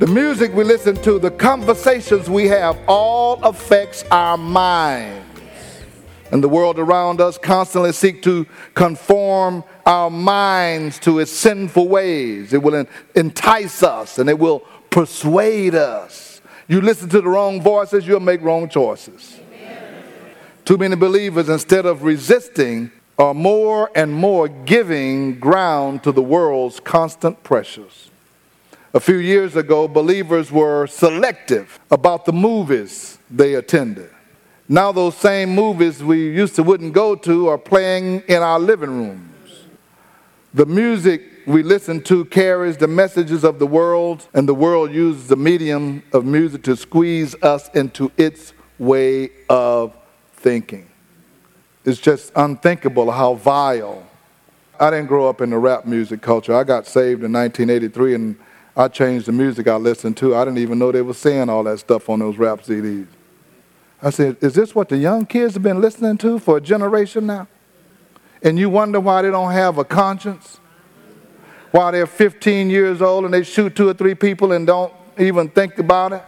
The music we listen to, the conversations we have, all affects our minds. And the world around us constantly seek to conform our minds to its sinful ways. It will entice us and it will persuade us. You listen to the wrong voices, you'll make wrong choices. Amen. Too many believers, instead of resisting, are more and more giving ground to the world's constant pressures. A few years ago, believers were selective about the movies they attended. Now, those same movies we used to wouldn't go to are playing in our living rooms. The music we listen to carries the messages of the world, and the world uses the medium of music to squeeze us into its way of thinking. It's just unthinkable how vile. I didn't grow up in the rap music culture. I got saved in 1983 and I changed the music I listened to. I didn't even know they were saying all that stuff on those rap CDs. I said, Is this what the young kids have been listening to for a generation now? And you wonder why they don't have a conscience? Why they're 15 years old and they shoot two or three people and don't even think about it?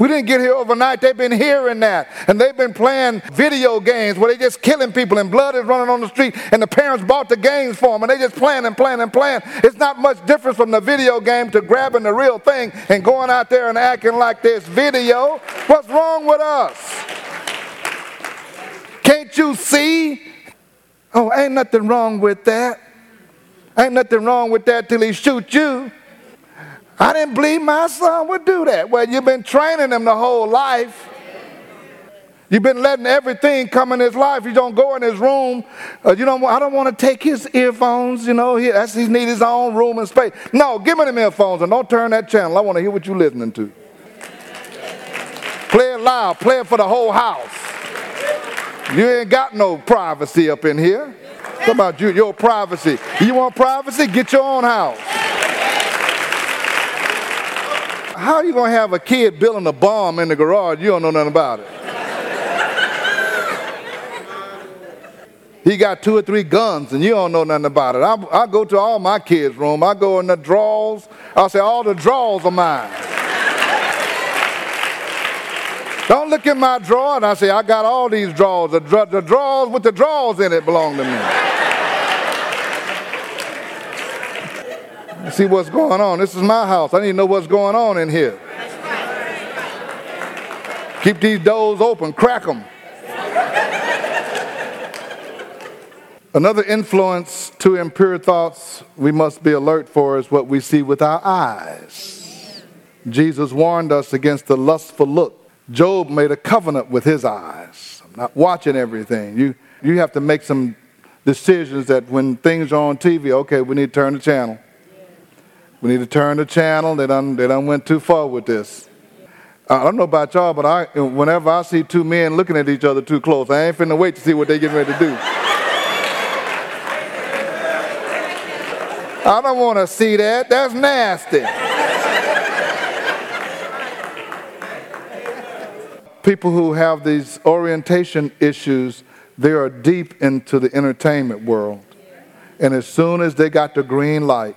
We didn't get here overnight. They've been hearing that. And they've been playing video games where they're just killing people and blood is running on the street and the parents bought the games for them and they just playing and playing and playing. It's not much difference from the video game to grabbing the real thing and going out there and acting like this video. What's wrong with us? Can't you see? Oh, ain't nothing wrong with that. Ain't nothing wrong with that till he shoot you. I didn't believe my son would do that. Well, you've been training him the whole life. You've been letting everything come in his life. You don't go in his room. Uh, you don't. I don't want to take his earphones. You know, he, that's, he needs his own room and space. No, give me them earphones and don't turn that channel. I want to hear what you're listening to. Play it loud. Play it for the whole house. You ain't got no privacy up in here. What about you, your privacy? You want privacy? Get your own house how are you going to have a kid building a bomb in the garage? You don't know nothing about it. he got two or three guns and you don't know nothing about it. I, I go to all my kids' room. I go in the drawers. I say, all the drawers are mine. don't look in my drawer and I say, I got all these drawers. The, the drawers with the drawers in it belong to me. See what's going on. This is my house. I need to know what's going on in here. Keep these doors open, crack them. Another influence to impure thoughts we must be alert for is what we see with our eyes. Jesus warned us against the lustful look. Job made a covenant with his eyes. I'm not watching everything. You, you have to make some decisions that when things are on TV, okay, we need to turn the channel. We need to turn the channel. They done, they done went too far with this. I don't know about y'all, but I, whenever I see two men looking at each other too close, I ain't finna wait to see what they getting ready to do. I don't want to see that. That's nasty. People who have these orientation issues, they are deep into the entertainment world. And as soon as they got the green light,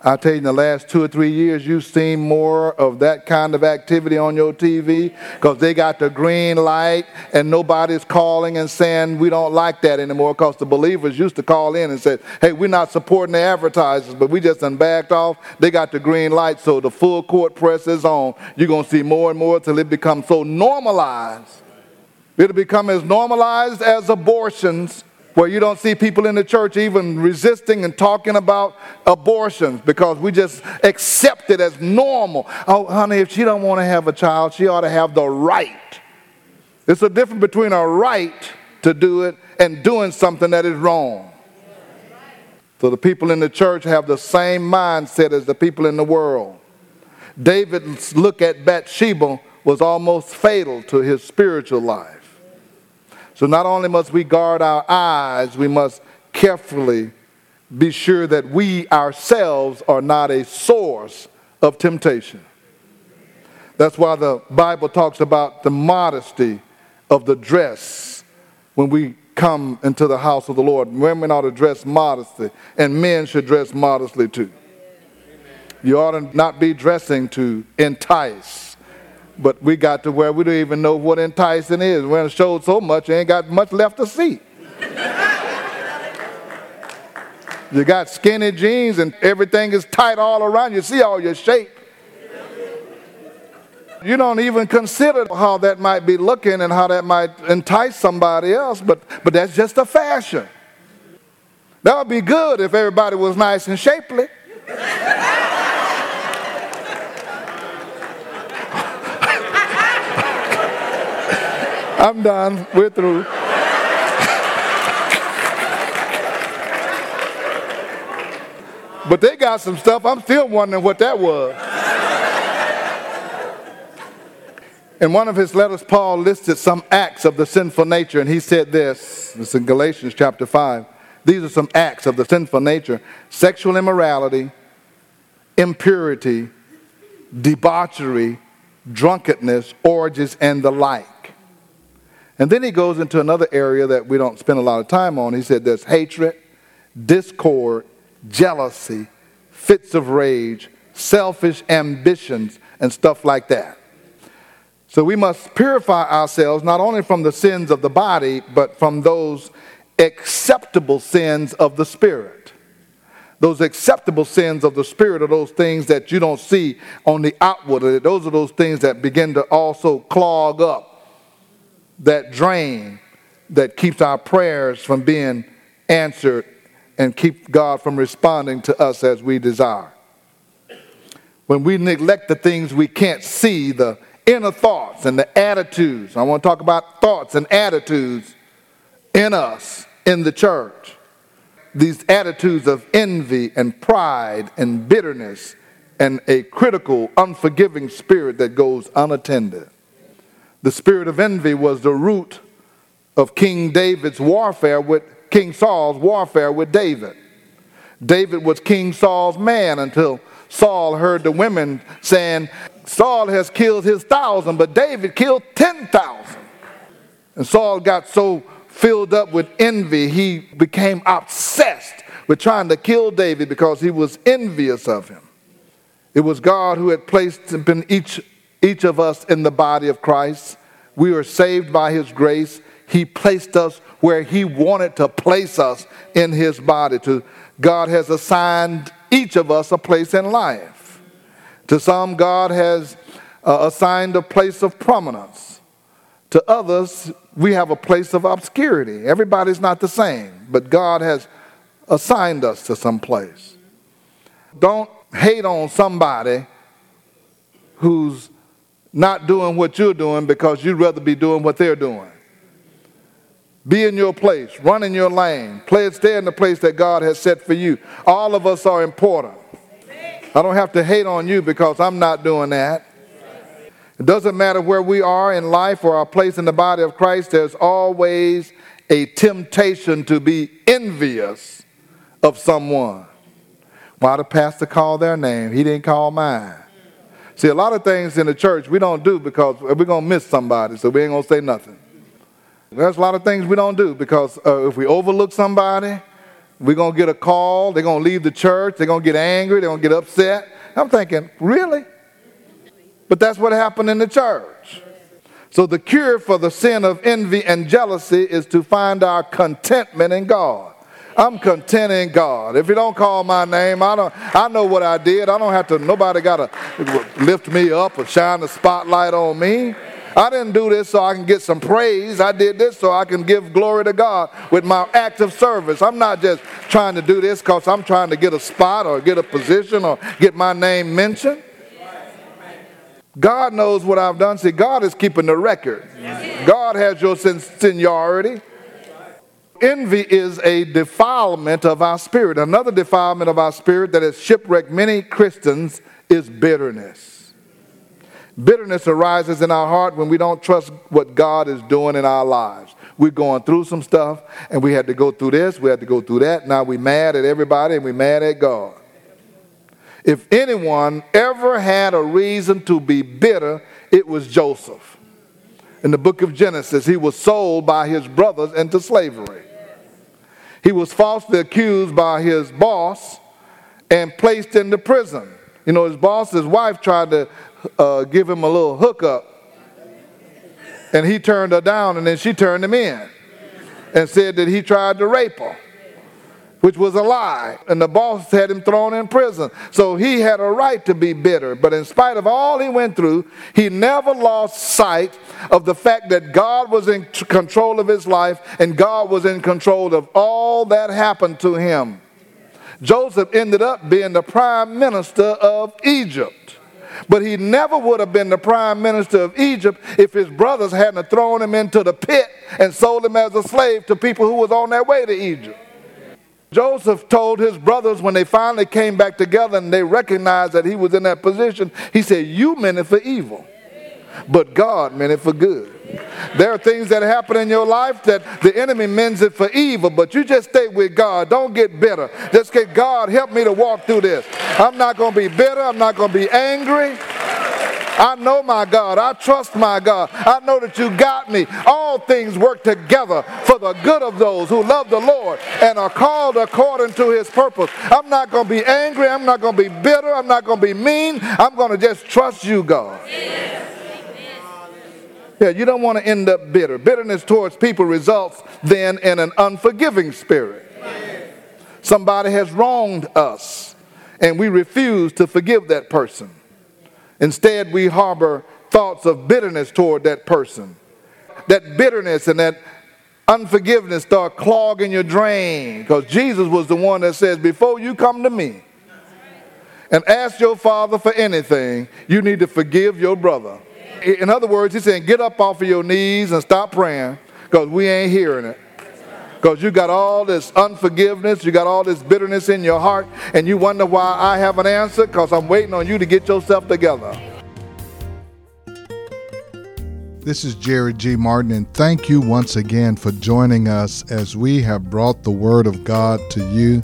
I tell you, in the last two or three years, you've seen more of that kind of activity on your TV because they got the green light and nobody's calling and saying we don't like that anymore because the believers used to call in and say, hey, we're not supporting the advertisers, but we just done backed off. They got the green light, so the full court press is on. You're going to see more and more until it becomes so normalized. It'll become as normalized as abortions where you don't see people in the church even resisting and talking about abortions because we just accept it as normal. Oh, honey, if she don't want to have a child, she ought to have the right. It's a difference between a right to do it and doing something that is wrong. So the people in the church have the same mindset as the people in the world. David's look at Bathsheba was almost fatal to his spiritual life. So not only must we guard our eyes, we must carefully be sure that we ourselves are not a source of temptation. That's why the Bible talks about the modesty of the dress when we come into the house of the Lord. Women ought to dress modestly, and men should dress modestly too. You ought to not be dressing to entice but we got to where we don't even know what enticing is. We have showed so much, ain't got much left to see. you got skinny jeans and everything is tight all around. You see all your shape. You don't even consider how that might be looking and how that might entice somebody else, but, but that's just a fashion. That would be good if everybody was nice and shapely. I'm done. We're through. but they got some stuff. I'm still wondering what that was. In one of his letters, Paul listed some acts of the sinful nature, and he said this. It's in Galatians chapter 5. These are some acts of the sinful nature sexual immorality, impurity, debauchery, drunkenness, orgies, and the like. And then he goes into another area that we don't spend a lot of time on. He said there's hatred, discord, jealousy, fits of rage, selfish ambitions, and stuff like that. So we must purify ourselves not only from the sins of the body, but from those acceptable sins of the spirit. Those acceptable sins of the spirit are those things that you don't see on the outward. Those are those things that begin to also clog up that drain that keeps our prayers from being answered and keep God from responding to us as we desire. When we neglect the things we can't see, the inner thoughts and the attitudes, I want to talk about thoughts and attitudes in us, in the church. These attitudes of envy and pride and bitterness and a critical, unforgiving spirit that goes unattended. The spirit of envy was the root of King David's warfare with King Saul's warfare with David. David was King Saul's man until Saul heard the women saying, Saul has killed his thousand, but David killed 10,000. And Saul got so filled up with envy, he became obsessed with trying to kill David because he was envious of him. It was God who had placed in each each of us in the body of Christ. We are saved by His grace. He placed us where He wanted to place us in His body. To, God has assigned each of us a place in life. To some, God has uh, assigned a place of prominence. To others, we have a place of obscurity. Everybody's not the same, but God has assigned us to some place. Don't hate on somebody who's not doing what you're doing because you'd rather be doing what they're doing. Be in your place, run in your lane, play, stay in the place that God has set for you. All of us are important. I don't have to hate on you because I'm not doing that. It doesn't matter where we are in life or our place in the body of Christ, there's always a temptation to be envious of someone. Why the pastor called their name? He didn't call mine. See, a lot of things in the church we don't do because we're going to miss somebody, so we ain't going to say nothing. There's a lot of things we don't do because uh, if we overlook somebody, We're going to get a call. They're going to leave the church. They're going to get angry. They're going to get upset. I'm thinking, really? But that's what happened in the church. So the cure for the sin of envy and jealousy is to find our contentment in God. I'm content in God. If you don't call my name, I don't I know what I did. I don't have to nobody gotta lift me up or shine the spotlight on me. I didn't do this so I can get some praise. I did this so I can give glory to God with my act of service. I'm not just trying to do this because I'm trying to get a spot or get a position or get my name mentioned. God knows what I've done. See, God is keeping the record. God has your seniority. Envy is a defilement of our spirit. Another defilement of our spirit that has shipwrecked many Christians is bitterness. Bitterness arises in our heart when we don't trust what God is doing in our lives. We're going through some stuff and we had to go through this, we had to go through that. Now we're mad at everybody and we're mad at God. If anyone ever had a reason to be bitter, it was Joseph. In the book of Genesis, he was sold by his brothers into slavery. He was falsely accused by his boss and placed into prison. You know, his boss's wife tried to uh, give him a little hookup, and he turned her down, and then she turned him in and said that he tried to rape her which was a lie. And the boss had him thrown in prison. So he had a right to be bitter. But in spite of all he went through, he never lost sight of the fact that God was in control of his life and God was in control of all that happened to him. Joseph ended up being the prime minister of Egypt. But he never would have been the prime minister of Egypt if his brothers hadn't thrown him into the pit and sold him as a slave to people who was on their way to Egypt. Joseph told his brothers when they finally came back together and they recognized that he was in that position, he said, You meant it for evil, but God meant it for good. There are things that happen in your life that the enemy means it for evil, but you just stay with God. Don't get bitter. Just get God, help me to walk through this. I'm not going to be bitter. I'm not going to be angry. I know my God. I trust my God. I know that you got me. All things work together for the good of those who love the Lord and are called according to his purpose. I'm not going to be angry. I'm not going to be bitter. I'm not going to be mean. I'm going to just trust you, God. Yeah, you don't want to end up bitter. Bitterness towards people results then in an unforgiving spirit. Somebody has wronged us, and we refuse to forgive that person. Instead, we harbor thoughts of bitterness toward that person. That bitterness and that unforgiveness start clogging your drain because Jesus was the one that says, Before you come to me and ask your father for anything, you need to forgive your brother. In other words, he's saying, Get up off of your knees and stop praying because we ain't hearing it. Because you got all this unforgiveness, you got all this bitterness in your heart, and you wonder why I haven't answered because I'm waiting on you to get yourself together. This is Jerry G. Martin, and thank you once again for joining us as we have brought the Word of God to you.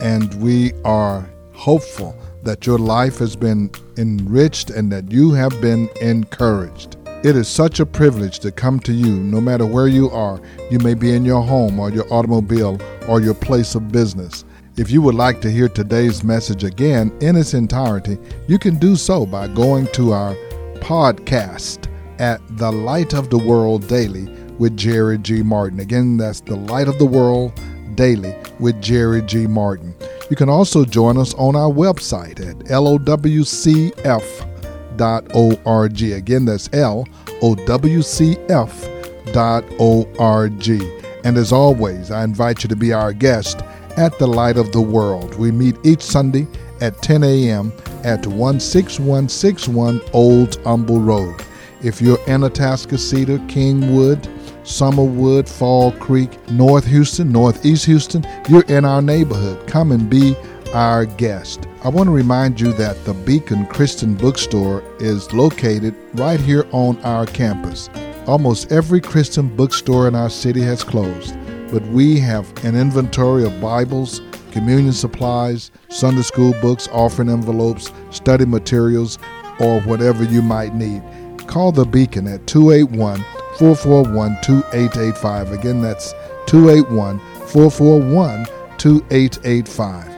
And we are hopeful that your life has been enriched and that you have been encouraged. It is such a privilege to come to you no matter where you are. You may be in your home or your automobile or your place of business. If you would like to hear today's message again in its entirety, you can do so by going to our podcast at The Light of the World Daily with Jerry G. Martin. Again, that's The Light of the World Daily with Jerry G. Martin. You can also join us on our website at LOWCF lowcf.org. Again, that's L O W C F.org. And as always, I invite you to be our guest at the Light of the World. We meet each Sunday at 10 a.m. at 16161 Old Humble Road. If you're in Cedar, Kingwood, Summerwood, Fall Creek, North Houston, Northeast Houston, you're in our neighborhood. Come and be our guest. I want to remind you that the Beacon Christian Bookstore is located right here on our campus. Almost every Christian bookstore in our city has closed, but we have an inventory of Bibles, communion supplies, Sunday school books, offering envelopes, study materials, or whatever you might need. Call the Beacon at 281 441 2885. Again, that's 281 441 2885.